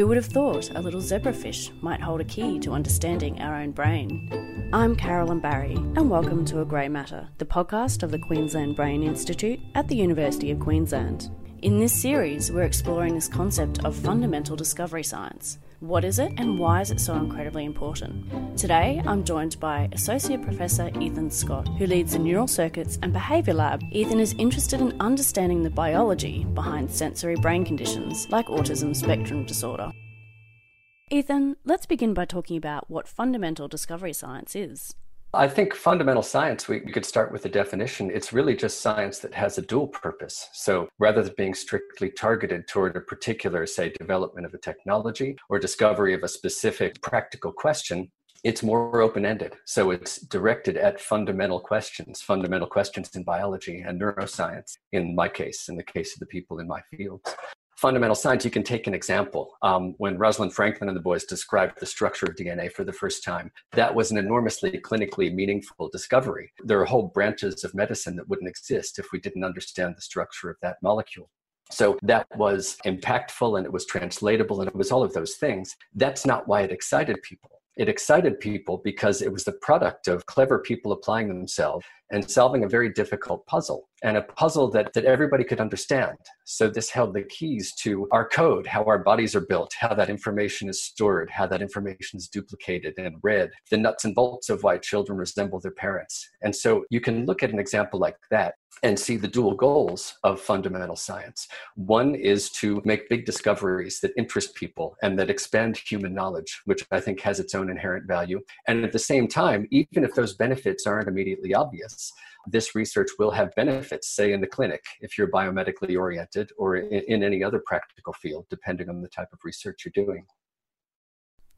Who would have thought a little zebrafish might hold a key to understanding our own brain? I'm Carolyn Barry, and welcome to A Grey Matter, the podcast of the Queensland Brain Institute at the University of Queensland. In this series, we're exploring this concept of fundamental discovery science. What is it and why is it so incredibly important? Today, I'm joined by Associate Professor Ethan Scott, who leads the Neural Circuits and Behaviour Lab. Ethan is interested in understanding the biology behind sensory brain conditions like autism spectrum disorder. Ethan, let's begin by talking about what fundamental discovery science is. I think fundamental science, we, we, could start with the definition. It's really just science that has a dual purpose. So rather than being strictly targeted toward a particular, say, development of a technology or discovery of a specific practical question, it's more open ended. So it's directed at fundamental questions, fundamental questions in biology and neuroscience, in my case, in the case of the people in my fields fundamental science, you can take an example. Um, when Rosalind Franklin and the boys described the structure of DNA for the first time, that was an enormously clinically meaningful discovery. There are whole branches of medicine that wouldn't exist if we didn't understand the structure of that molecule. So that was impactful and it was translatable and it was all of those things. That's not why it excited people it excited people because it was the product of clever people applying themselves and solving a very difficult puzzle and a puzzle that, that everybody could understand. So this held the keys to our code, how our bodies are built, how that information is stored, how that information is duplicated and read, the nuts and bolts of why children resemble their parents. And so you can look at an example like that and see the dual goals of fundamental science. One is to make big discoveries that interest people and that expand human knowledge, which I think has its own inherent value. And at the same time, even if those benefits aren't immediately obvious, this research will have benefits, say in the clinic, if you're biomedically oriented, or in, in any other practical field, depending on the type of research you're doing.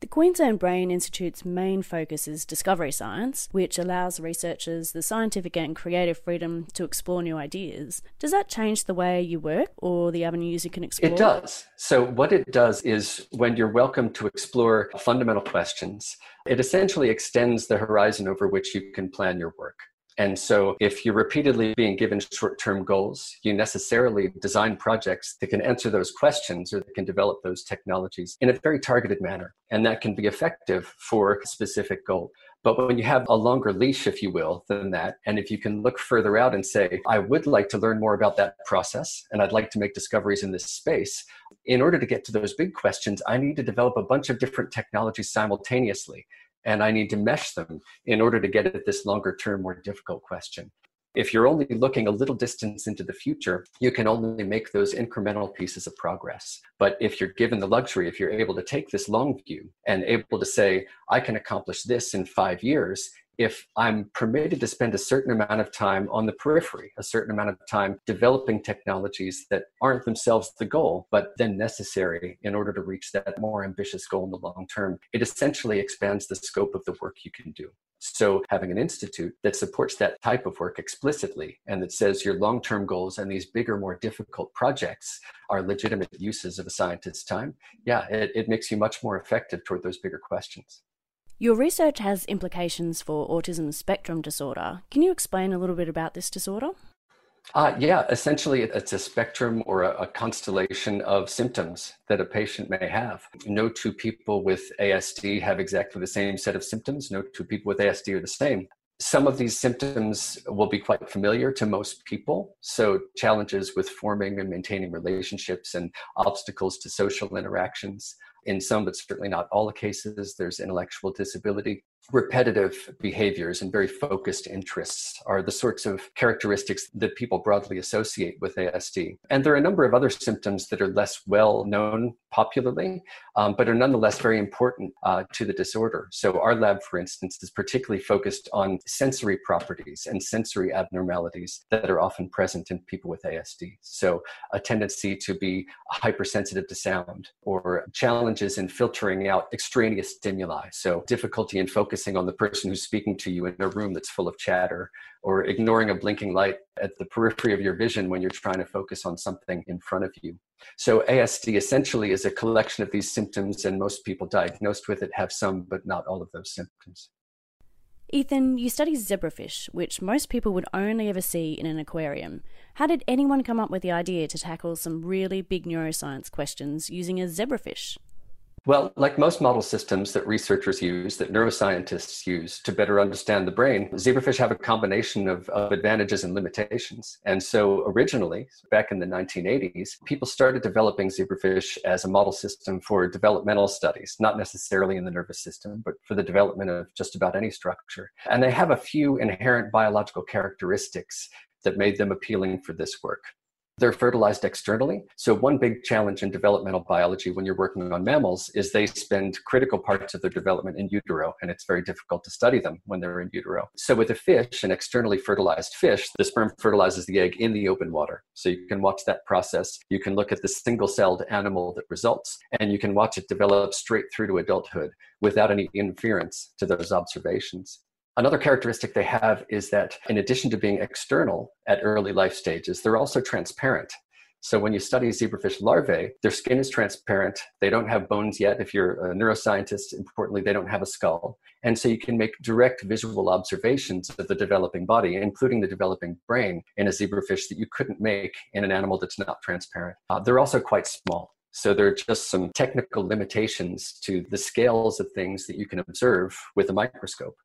The Queensland Brain Institute's main focus is discovery science, which allows researchers the scientific and creative freedom to explore new ideas. Does that change the way you work or the avenues you can explore? It does. So, what it does is when you're welcome to explore fundamental questions, it essentially extends the horizon over which you can plan your work. And so, if you're repeatedly being given short term goals, you necessarily design projects that can answer those questions or that can develop those technologies in a very targeted manner. And that can be effective for a specific goal. But when you have a longer leash, if you will, than that, and if you can look further out and say, I would like to learn more about that process and I'd like to make discoveries in this space, in order to get to those big questions, I need to develop a bunch of different technologies simultaneously and I need to mesh them in order to get at this longer term, more difficult question. If you're only looking a little distance into the future, you can only make those incremental pieces of progress. But if you're given the luxury, if you're able to take this long view and able to say, I can accomplish this in five years, if I'm permitted to spend a certain amount of time on the periphery, a certain amount of time developing technologies that aren't themselves the goal, but then necessary in order to reach that more ambitious goal in the long term, it essentially expands the scope of the work you can do. So, having an institute that supports that type of work explicitly and that says your long term goals and these bigger, more difficult projects are legitimate uses of a scientist's time, yeah, it, it makes you much more effective toward those bigger questions. Your research has implications for autism spectrum disorder. Can you explain a little bit about this disorder? Uh, yeah, essentially, it's a spectrum or a, a, constellation of symptoms that a patient may have. No two people with ASD have exactly the same set of symptoms. No two people with ASD are the same. Some of these symptoms will be quite familiar to most people. So, challenges with forming and maintaining relationships and obstacles to social interactions. In some, but certainly not all the cases, there's intellectual disability repetitive behaviors and very focused interests are the sorts of characteristics that people broadly associate with ASD. And there are a number of other symptoms that are less well known popularly, um, but are nonetheless very important uh, to the disorder. So, our lab, for instance, is particularly focused on sensory properties and sensory abnormalities that are often present in people with ASD. So, a tendency to be hypersensitive to sound or challenges in filtering out extraneous stimuli. So, difficulty in focusing focusing on the person who's speaking to you in a room that's full of chatter or ignoring a blinking light at the periphery of your vision when you're trying to focus on something in front of you. So, ASD essentially is a collection of these symptoms, and most people diagnosed with it have some, but not all of those symptoms. Ethan, you study zebrafish, which most people would only ever see in an aquarium. How did anyone come up with the idea to tackle some really big neuroscience questions using a zebrafish? Well, like most model systems that researchers use, that neuroscientists use to better understand the brain, zebrafish have a combination of, of, advantages and limitations. And so originally, back in the 1980s, people started developing zebrafish as a model system for developmental studies, not necessarily in the nervous system, but for the development of just about any structure. And they have a few inherent biological characteristics that made them appealing for this work. They're fertilized externally. So, one big challenge in developmental biology when you're working on mammals is they spend critical parts of their development in utero, and it's very difficult to study them when they're in utero. So, with a fish, an externally fertilized fish, the sperm fertilizes the egg in the open water. So, you can watch that process. You can look at the single celled animal that results, and you can watch it develop straight through to adulthood without any interference to those observations. Another characteristic they have is that in addition to being external at early life stages, they're also transparent. So when you study zebrafish larvae, their skin is transparent. They don't have bones yet. If you're a neuroscientist, importantly, they don't have a skull. And so you can make direct visual observations of the developing body, including the developing brain in a zebrafish that you couldn't make in an animal that's not transparent. Uh, they're also quite small. So there are just some technical limitations to the scales of things that you can observe with a microscope.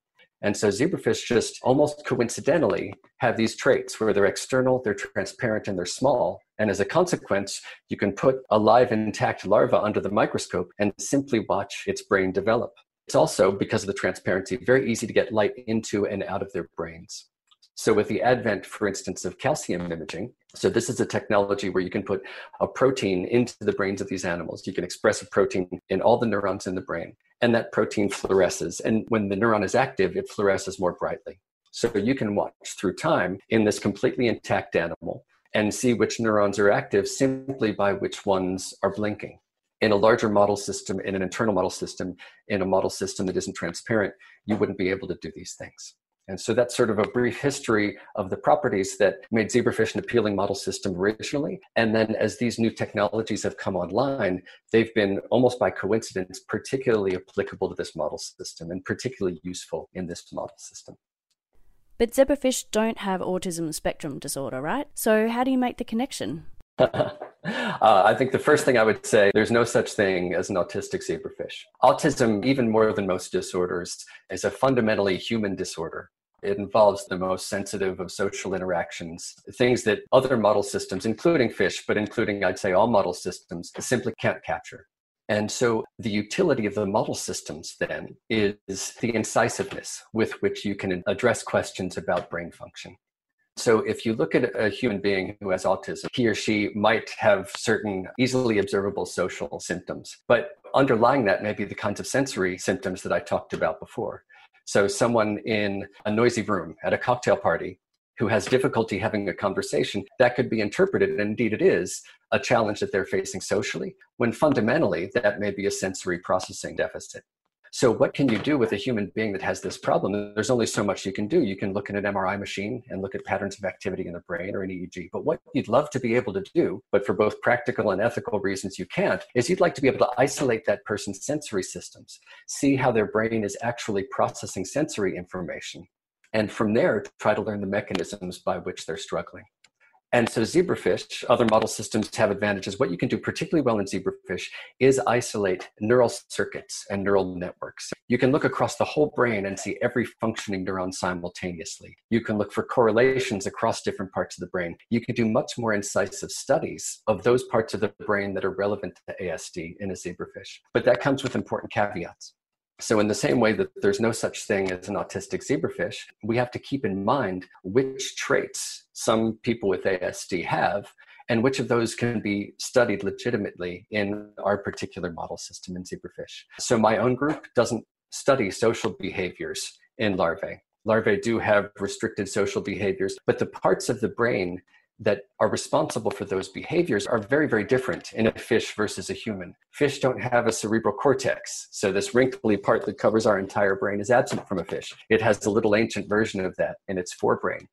And so zebrafish just almost coincidentally have these traits where they're external, they're transparent, and they're small. And as a consequence, you can put a live intact larva under the microscope and simply watch its brain develop. It's also, because of the transparency, very easy to get light into and out of their brains. So, with the advent, for instance, of calcium imaging, so this is a technology where you can put a protein into the brains of these animals. You can express a protein in all the neurons in the brain, and that protein fluoresces. And when the neuron is active, it fluoresces more brightly. So you can watch through time in this completely intact animal and see which neurons are active simply by which ones are blinking. In a larger model system, in an internal model system, in a model system that isn't transparent, you wouldn't be able to do these things. And so that's sort of a brief history of the properties that made zebrafish an appealing model system originally. And then as these new technologies have come online, they've been almost by coincidence particularly applicable to this model system and particularly useful in this model system. But zebrafish don't have autism spectrum disorder, right? So how do you make the connection? uh, I think the first thing I would say there's no such thing as an autistic zebrafish. Autism, even more than most disorders, is a fundamentally human disorder. It involves the most sensitive of social interactions, things that other model systems, including fish, but including, I'd say, all model systems, simply can't capture. And so the utility of the model systems then is the incisiveness with which you can address questions about brain function. So if you look at a human being who has autism, he or she might have certain easily observable social symptoms, but underlying that may be the kinds of sensory symptoms that I talked about before. So, someone in a noisy room at a cocktail party who has difficulty having a conversation, that could be interpreted, and indeed it is, a challenge that they're facing socially, when fundamentally that may be a sensory processing deficit. So, what can you do with a human being that has this problem? There's only so much you can do. You can look at an MRI machine and look at patterns of activity in the brain or an EEG. But what you'd love to be able to do, but for both practical and ethical reasons you can't, is you'd like to be able to isolate that person's sensory systems, see how their brain is actually processing sensory information, and from there try to learn the mechanisms by which they're struggling. And so zebrafish, other model systems have advantages. What you can do particularly well in zebrafish is isolate neural circuits and neural networks. You can look across the whole brain and see every functioning neuron simultaneously. You can look for correlations across different parts of the brain. You can do much more incisive studies of those parts of the brain that are relevant to ASD in a zebrafish. But that comes with important caveats. So, in the same way that there's no such thing as an autistic zebrafish, we have to keep in mind which traits some people with ASD have and which of those can be studied legitimately in our particular model system in zebrafish. So, my own group doesn't study social behaviors in larvae. Larvae do have restricted social behaviors, but the parts of the brain that are responsible for those behaviors are very, very different in a fish versus a human. Fish don't have a cerebral cortex. So, this wrinkly part that covers our entire brain is absent from a fish. It has a little ancient version of that in its forebrain.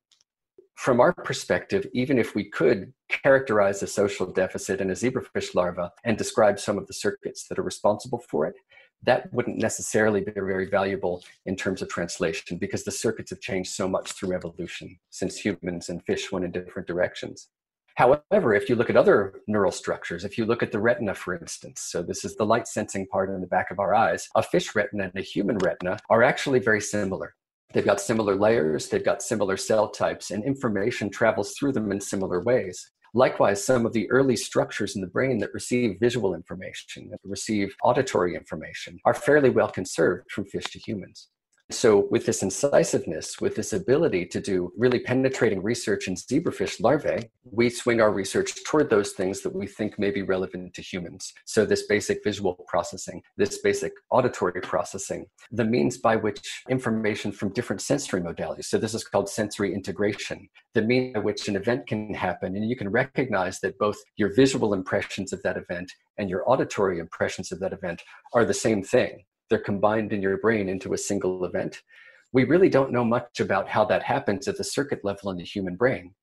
From our perspective, even if we could characterize a social deficit in a zebrafish larva and describe some of the circuits that are responsible for it, that wouldn't necessarily be very valuable in terms of translation because the circuits have changed so much through evolution since humans and fish went in different directions. However, if you look at other neural structures, if you look at the retina, for instance, so this is the light sensing part in the back of our eyes, a fish retina and a human retina are actually very similar. They've got similar layers, they've got similar cell types, and information travels through them in similar ways. Likewise, some of the early structures in the brain that receive visual information, that receive auditory information, are fairly well conserved from fish to humans. So, with this incisiveness, with this ability to do really penetrating research in zebrafish larvae, we swing our research toward those things that we think may be relevant to humans. So, this basic visual processing, this basic auditory processing, the means by which information from different sensory modalities, so this is called sensory integration, the means by which an event can happen, and you can recognize that both your visual impressions of that event and your auditory impressions of that event are the same thing they're combined in your brain into a single event. We really don't know much about how that happens at the circuit level in the human brain.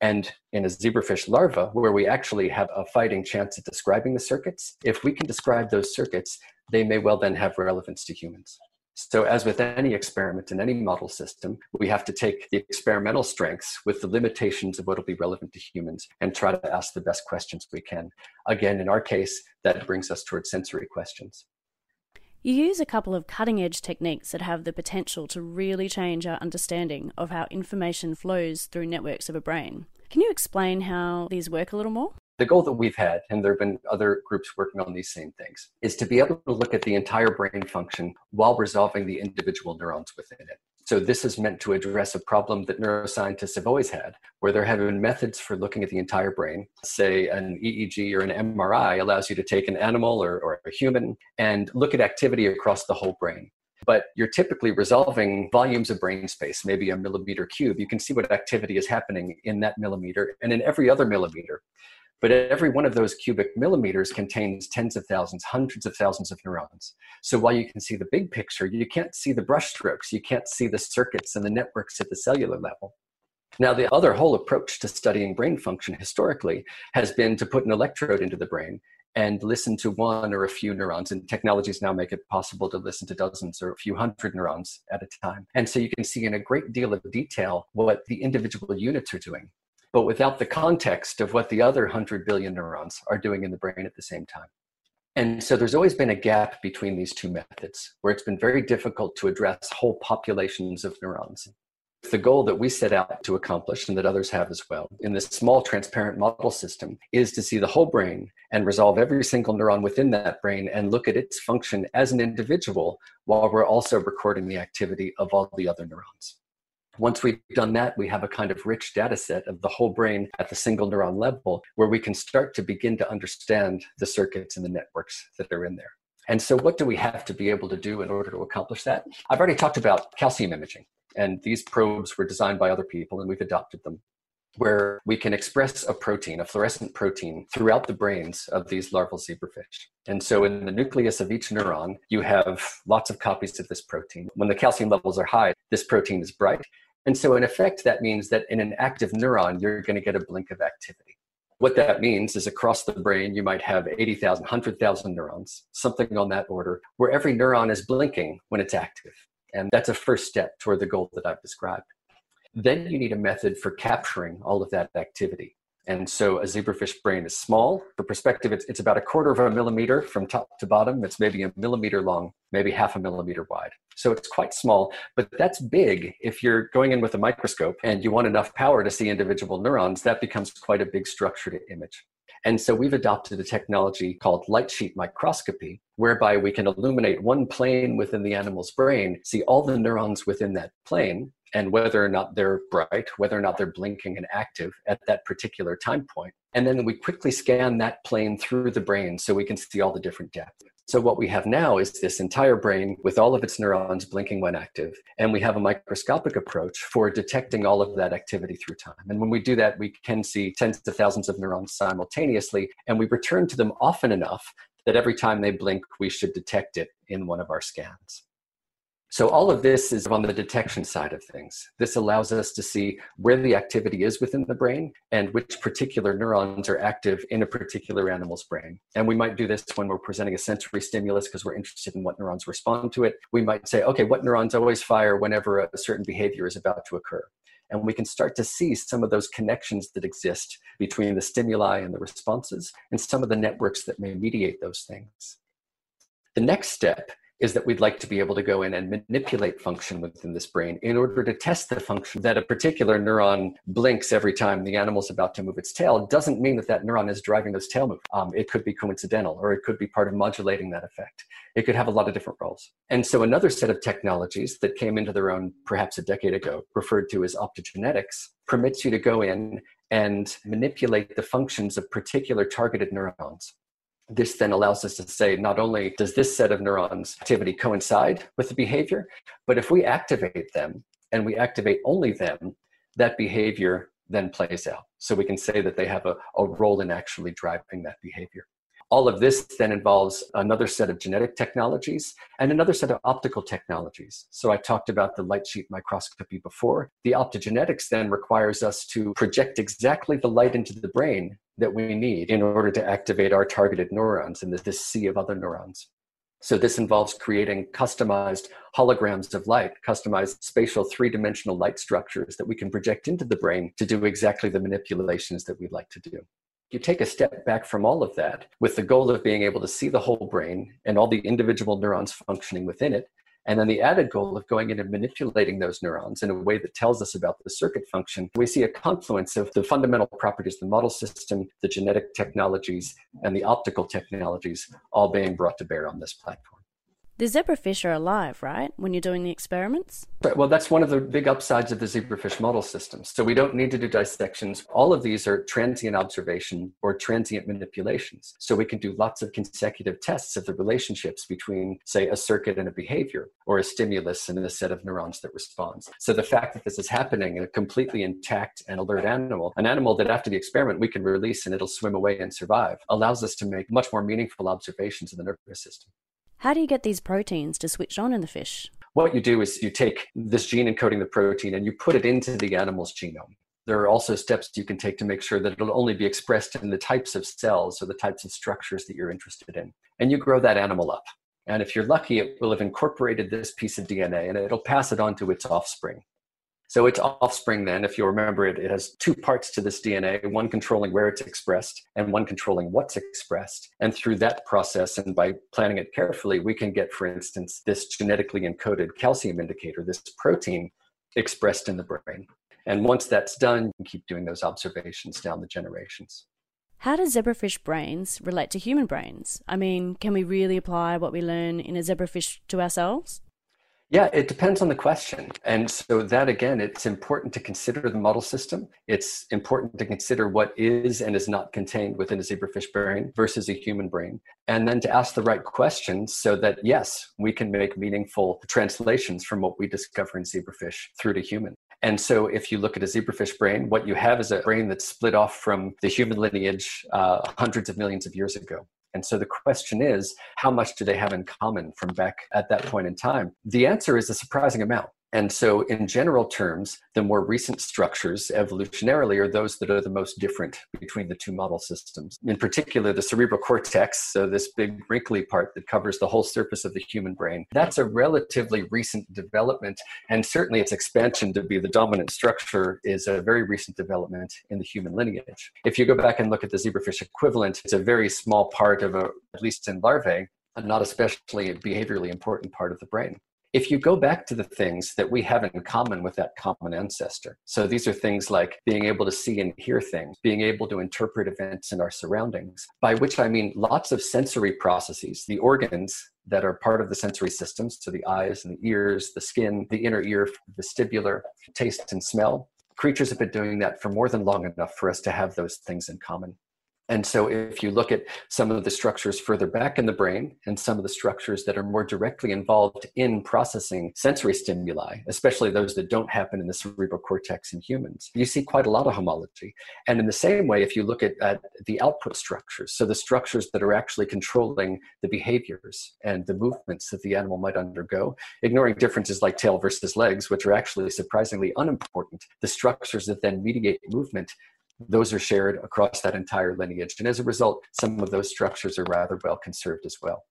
And in a zebrafish larva, where we actually have a fighting chance at describing the circuits, if we can describe those circuits, they may well then have relevance to humans. So, as with any experiment in any model system, we have to take the experimental strengths with the limitations of what will be relevant to humans and try to ask the best questions we can. Again, in our case, that brings us towards sensory questions. You use a couple of cutting edge techniques that have the potential to really change our understanding of how information flows through networks of a brain. Can you explain how these work a little more? The goal that we've had, and there have been other groups working on these same things, is to be able to look at the entire brain function while resolving the individual neurons within it. So this is meant to address a problem that neuroscientists have always had, where there have been methods for looking at the entire brain. Say an EEG or an MRI allows you to take an animal or, or a human and look at activity across the whole brain but you're typically resolving volumes of brain space, maybe a millimeter cube. You can see what activity is happening in that millimeter and in every other millimeter. But every one of those cubic millimeters contains tens of thousands, hundreds of thousands of neurons. So while you can see the big picture, you can't see the brushstrokes, you can't see the circuits and the networks at the cellular level. Now, the other whole approach to studying brain function historically has been to put an electrode into the brain and listen to one or a few neurons. And technologies now make it possible to listen to dozens or a few hundred neurons at a time. And so you can see in a great deal of detail what the individual units are doing but without the context of what the other 100 billion neurons are doing in the brain at the same time. And so there's always been a gap between these two methods where it's been very difficult to address whole populations of neurons. The goal that we set out to accomplish and that others have as well in this small transparent model system is to see the whole brain and resolve every single neuron within that brain and look at its function as an individual while we're also recording the activity of all the other neurons. Once we've done that, we have a kind of rich data set of the whole brain at the single neuron level where we can start to begin to understand the circuits and the networks that are in there. And so, what do we have to be able to do in order to accomplish that? I've already talked about calcium imaging, and these probes were designed by other people, and we've adopted them, where we can express a protein, a fluorescent protein, throughout the brains of these larval zebrafish. And so, in the nucleus of each neuron, you have lots of copies of this protein. When the calcium levels are high, this protein is bright. And so, in effect, that means that in an active neuron, you're going to get a blink of activity. What that means is across the brain, you might have 80,000, 100,000 neurons, something on that order, where every neuron is blinking when it's active. And that's a first step toward the goal that I've described. Then you need a method for capturing all of that activity. And so a zebrafish brain is small. For perspective, it's, it's about a quarter of a millimeter from top to bottom. It's maybe a millimeter long, maybe half a millimeter wide. So it's quite small, but that's big. If you're going in with a microscope and you want enough power to see individual neurons, that becomes quite a big structure to image. And so we've adopted a technology called light sheet microscopy, whereby we can illuminate one plane within the animal's brain, see all the neurons within that plane, and whether or not they're bright, whether or not they're blinking and active at that particular time point. And then we quickly scan that plane through the brain so we can see all the different depth. So, what we have now is this entire brain with all of its neurons blinking when active. And we have a microscopic approach for detecting all of that activity through time. And when we do that, we can see tens of thousands of neurons simultaneously. And we return to them often enough that every time they blink, we should detect it in one of our scans. So all of this is on the detection side of things. This allows us to see where the activity is within the brain and which particular neurons are active in a particular animal's brain. And we might do this when we're presenting a sensory stimulus because we're interested in what neurons respond to it. We might say, okay, what neurons always fire whenever a certain behavior is about to occur? And we can start to see some of those connections that exist between the stimuli and the responses and some of the networks that may mediate those things. The next step is that we'd like to be able to go in and manipulate function within this brain in order to test the function that a particular neuron blinks every time the animal's about to move its tail doesn't mean that that neuron is driving those tail movements. Um, it could be coincidental or it could be part of modulating that effect. It could have a lot of different roles. And so another set of technologies that came into their own perhaps a decade ago, referred to as optogenetics, permits you to go in and manipulate the functions of particular targeted neurons this then allows us to say not only does this set of neurons activity coincide with the behavior, but if we activate them and we activate only them, that behavior then plays out. So we can say that they have a, a role in actually driving that behavior. All of this then involves another set of genetic technologies and another set of optical technologies. So I talked about the light sheet microscopy before. The optogenetics then requires us to project exactly the light into the brain that we need in order to activate our targeted neurons in this sea of other neurons. So this involves creating customized holograms of light, customized spatial three-dimensional light structures that we can project into the brain to do exactly the manipulations that we'd like to do. You take a step back from all of that with the goal of being able to see the whole brain and all the individual neurons functioning within it, and then the added goal of going in and manipulating those neurons in a way that tells us about the circuit function, we see a confluence of the fundamental properties the model system, the genetic technologies, and the optical technologies all being brought to bear on this platform. The zebrafish are alive, right, when you're doing the experiments? Right. Well, that's one of the big upsides of the zebrafish model system. So we don't need to do dissections. All of these are transient observation or transient manipulations. So we can do lots of consecutive tests of the relationships between, say, a circuit and a behavior or a stimulus and a set of neurons that responds. So the fact that this is happening in a completely intact and alert animal, an animal that after the experiment we can release and it'll swim away and survive, allows us to make much more meaningful observations of the nervous system. How do you get these proteins to switch on in the fish? What you do is you take this gene encoding the protein and you put it into the animal's genome. There are also steps you can take to make sure that it'll only be expressed in the types of cells or the types of structures that you're interested in. And you grow that animal up. And if you're lucky, it will have incorporated this piece of DNA and it'll pass it on to its offspring. So its offspring, then, if you remember it, it has two parts to this DNA, one controlling where it's expressed and one controlling what's expressed. And through that process, and by planning it carefully, we can get, for instance, this genetically encoded calcium indicator, this protein expressed in the brain. And once that's done, you can keep doing those observations down the generations. How do zebrafish brains relate to human brains? I mean, can we really apply what we learn in a zebrafish to ourselves? Yeah, it depends on the question. And so, that again, it's important to consider the model system. It's important to consider what is and is not contained within a zebrafish brain versus a human brain. And then to ask the right questions so that, yes, we can make meaningful translations from what we discover in zebrafish through to human. And so, if you look at a zebrafish brain, what you have is a brain that's split off from the human lineage uh, hundreds of millions of years ago. And so the question is, how much do they have in common from back at that point in time? The answer is a surprising amount. And so, in general terms, the more recent structures evolutionarily are those that are the most different between the two model systems. In particular, the cerebral cortex, so this big wrinkly part that covers the whole surface of the human brain, that's a relatively recent development. And certainly, its expansion to be the dominant structure is a very recent development in the human lineage. If you go back and look at the zebrafish equivalent, it's a very small part of a, at least in larvae, and not especially behaviorally important part of the brain if you go back to the things that we have in common with that common ancestor, so these are things like being able to see and hear things, being able to interpret events in our surroundings, by which I mean lots of sensory processes, the organs that are part of the sensory systems, so the eyes and the ears, the skin, the inner ear, vestibular, taste and smell. Creatures have been doing that for more than long enough for us to have those things in common. And so, if you look at some of the structures further back in the brain and some of the structures that are more directly involved in processing sensory stimuli, especially those that don't happen in the cerebral cortex in humans, you see quite a lot of homology. And in the same way, if you look at, at the output structures, so the structures that are actually controlling the behaviors and the movements that the animal might undergo, ignoring differences like tail versus legs, which are actually surprisingly unimportant, the structures that then mediate movement those are shared across that entire lineage. And as a result, some of those structures are rather well conserved as well.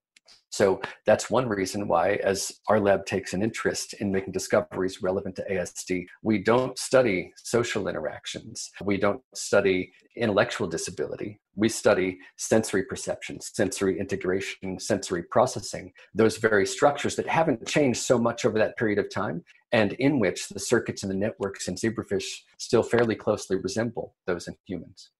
So that's one reason why, as our lab takes an interest in making discoveries relevant to ASD, we don't study social interactions. We don't study intellectual disability. We study sensory perception, sensory integration, sensory processing, those very structures that haven't changed so much over that period of time, and in which the circuits and the networks in zebrafish still fairly closely resemble those in humans.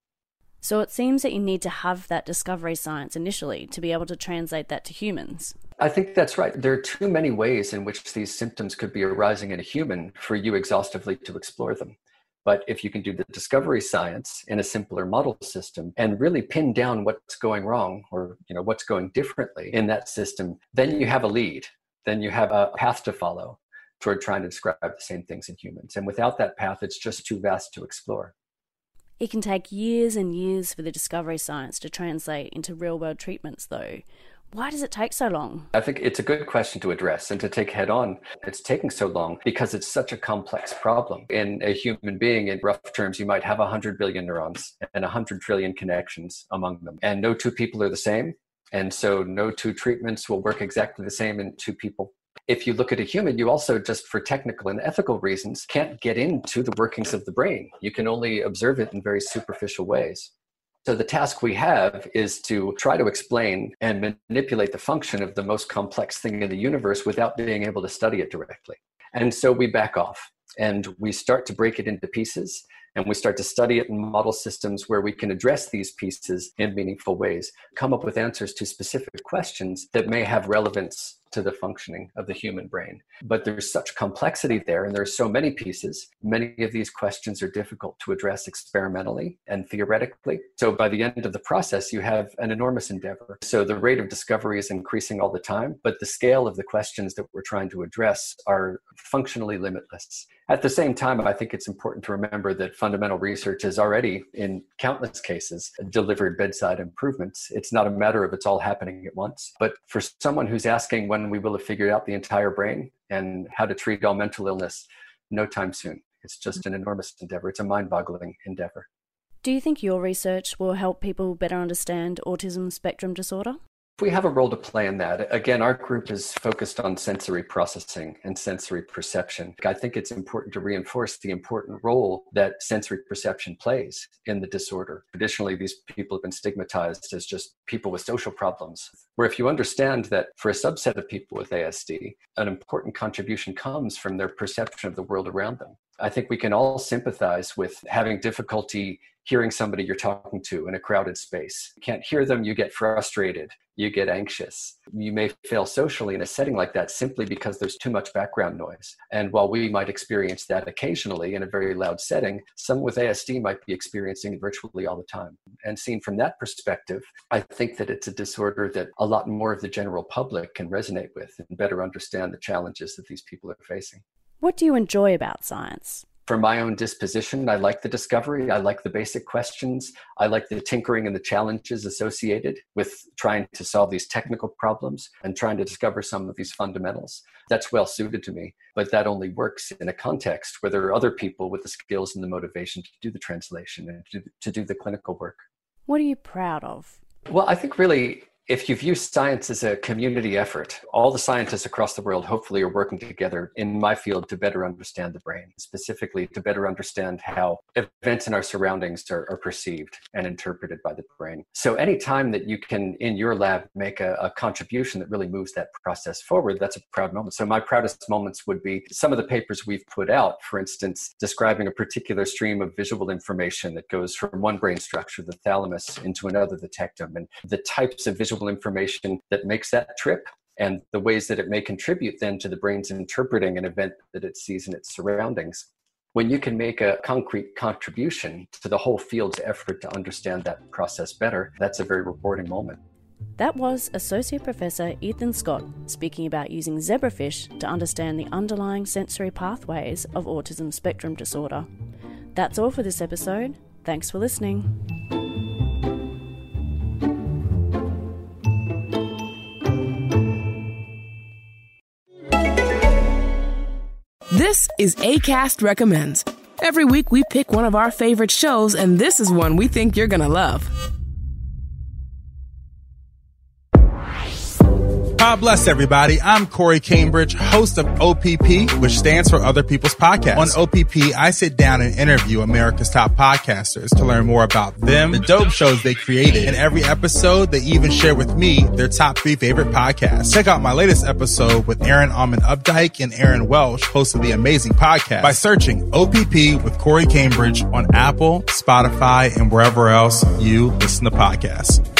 So it seems that you need to have that discovery science initially to be able to translate that to humans. I think that's right. There are too many ways in which these symptoms could be arising in a human for you exhaustively to explore them. But if you can do the discovery science in a simpler model system and really pin down what's going wrong or you know what's going differently in that system, then you have a lead. Then you have a path to follow toward trying to describe the same things in humans. And without that path, it's just too vast to explore. It can take years and years for the discovery science to translate into real world treatments, though. Why does it take so long? I think it's a good question to address and to take head on. It's taking so long because it's such a complex problem. In a human being, in rough terms, you might have 100 billion neurons and 100 trillion connections among them. And no two people are the same. And so no two treatments will work exactly the same in two people if you look at a human, you also, just for technical and ethical reasons, can't get into the workings of the brain. You can only observe it in very superficial ways. So, the task we have is to try to explain and manipulate the function of the most complex thing in the universe without being able to study it directly. And so we back off and we start to break it into pieces and we start to study it and model systems where we can address these pieces in meaningful ways, come up with answers to specific questions that may have relevance to the functioning of the human brain. But there's such complexity there, and there are so many pieces. Many of these questions are difficult to address experimentally and theoretically. So by the end of the process, you have an enormous endeavor. So the rate of discovery is increasing all the time, but the scale of the questions that we're trying to address are functionally limitless. At the same time, I think it's important to remember that fundamental research has already, in countless cases, delivered bedside improvements. It's not a matter of it's all happening at once. But for someone who's asking when we will have figured out the entire brain and how to treat all mental illness, no time soon. It's just an enormous endeavor. It's a mind boggling endeavor. Do you think your research will help people better understand autism spectrum disorder? We have a role to play in that. Again, our group is focused on sensory processing and sensory perception. I think it's important to reinforce the important role that sensory perception plays in the disorder. Traditionally, these people have been stigmatized as just people with social problems. Where if you understand that for a subset of people with ASD, an important contribution comes from their perception of the world around them. I think we can all sympathize with having difficulty hearing somebody you're talking to in a crowded space. You can't hear them, you get frustrated, you get anxious. You may fail socially in a setting like that simply because there's too much background noise. And while we might experience that occasionally in a very loud setting, someone with ASD might be experiencing it virtually all the time. And seen from that perspective, I think that it's a disorder that a lot more of the general public can resonate with and better understand the challenges that these people are facing. What do you enjoy about science? For my own disposition, I like the discovery. I like the basic questions. I like the tinkering and the challenges associated with trying to solve these technical problems and trying to discover some of these fundamentals. That's well suited to me, but that only works in a context where there are other people with the skills and the motivation to do the translation and to, to do the clinical work. What are you proud of? Well, I think really if you view science as a community effort, all the scientists across the world hopefully are working together in my field to better understand the brain, specifically to better understand how events in our surroundings are, are perceived and interpreted by the brain. So, any time that you can, in your lab, make a, a contribution that really moves that process forward, that's a proud moment. So, my proudest moments would be some of the papers we've put out, for instance, describing a particular stream of visual information that goes from one brain structure, the thalamus, into another, the tectum, and the types of visual information that makes that trip and the ways that it may contribute then to the brain's interpreting an event that it sees in its surroundings. When you can make a concrete contribution to the whole field's effort to understand that process better, that's a very rewarding moment. That was Associate Professor Ethan Scott speaking about using zebrafish to understand the underlying sensory pathways of autism spectrum disorder. That's all for this episode. Thanks for listening. This is ACAST Recommends. Every week we pick one of our favorite shows, and this is one we think you're gonna love. God bless everybody. I'm Corey Cambridge, host of OPP, which stands for Other People's Podcast. On OPP, I sit down and interview America's top podcasters to learn more about them, the dope shows they created. In every episode, they even share with me their top three favorite podcasts. Check out my latest episode with Erin Allmann Updyke and Erin Welsh, host of the amazing podcast, by searching OPP with Corey Cambridge on Apple, Spotify, and wherever else you listen to podcasts.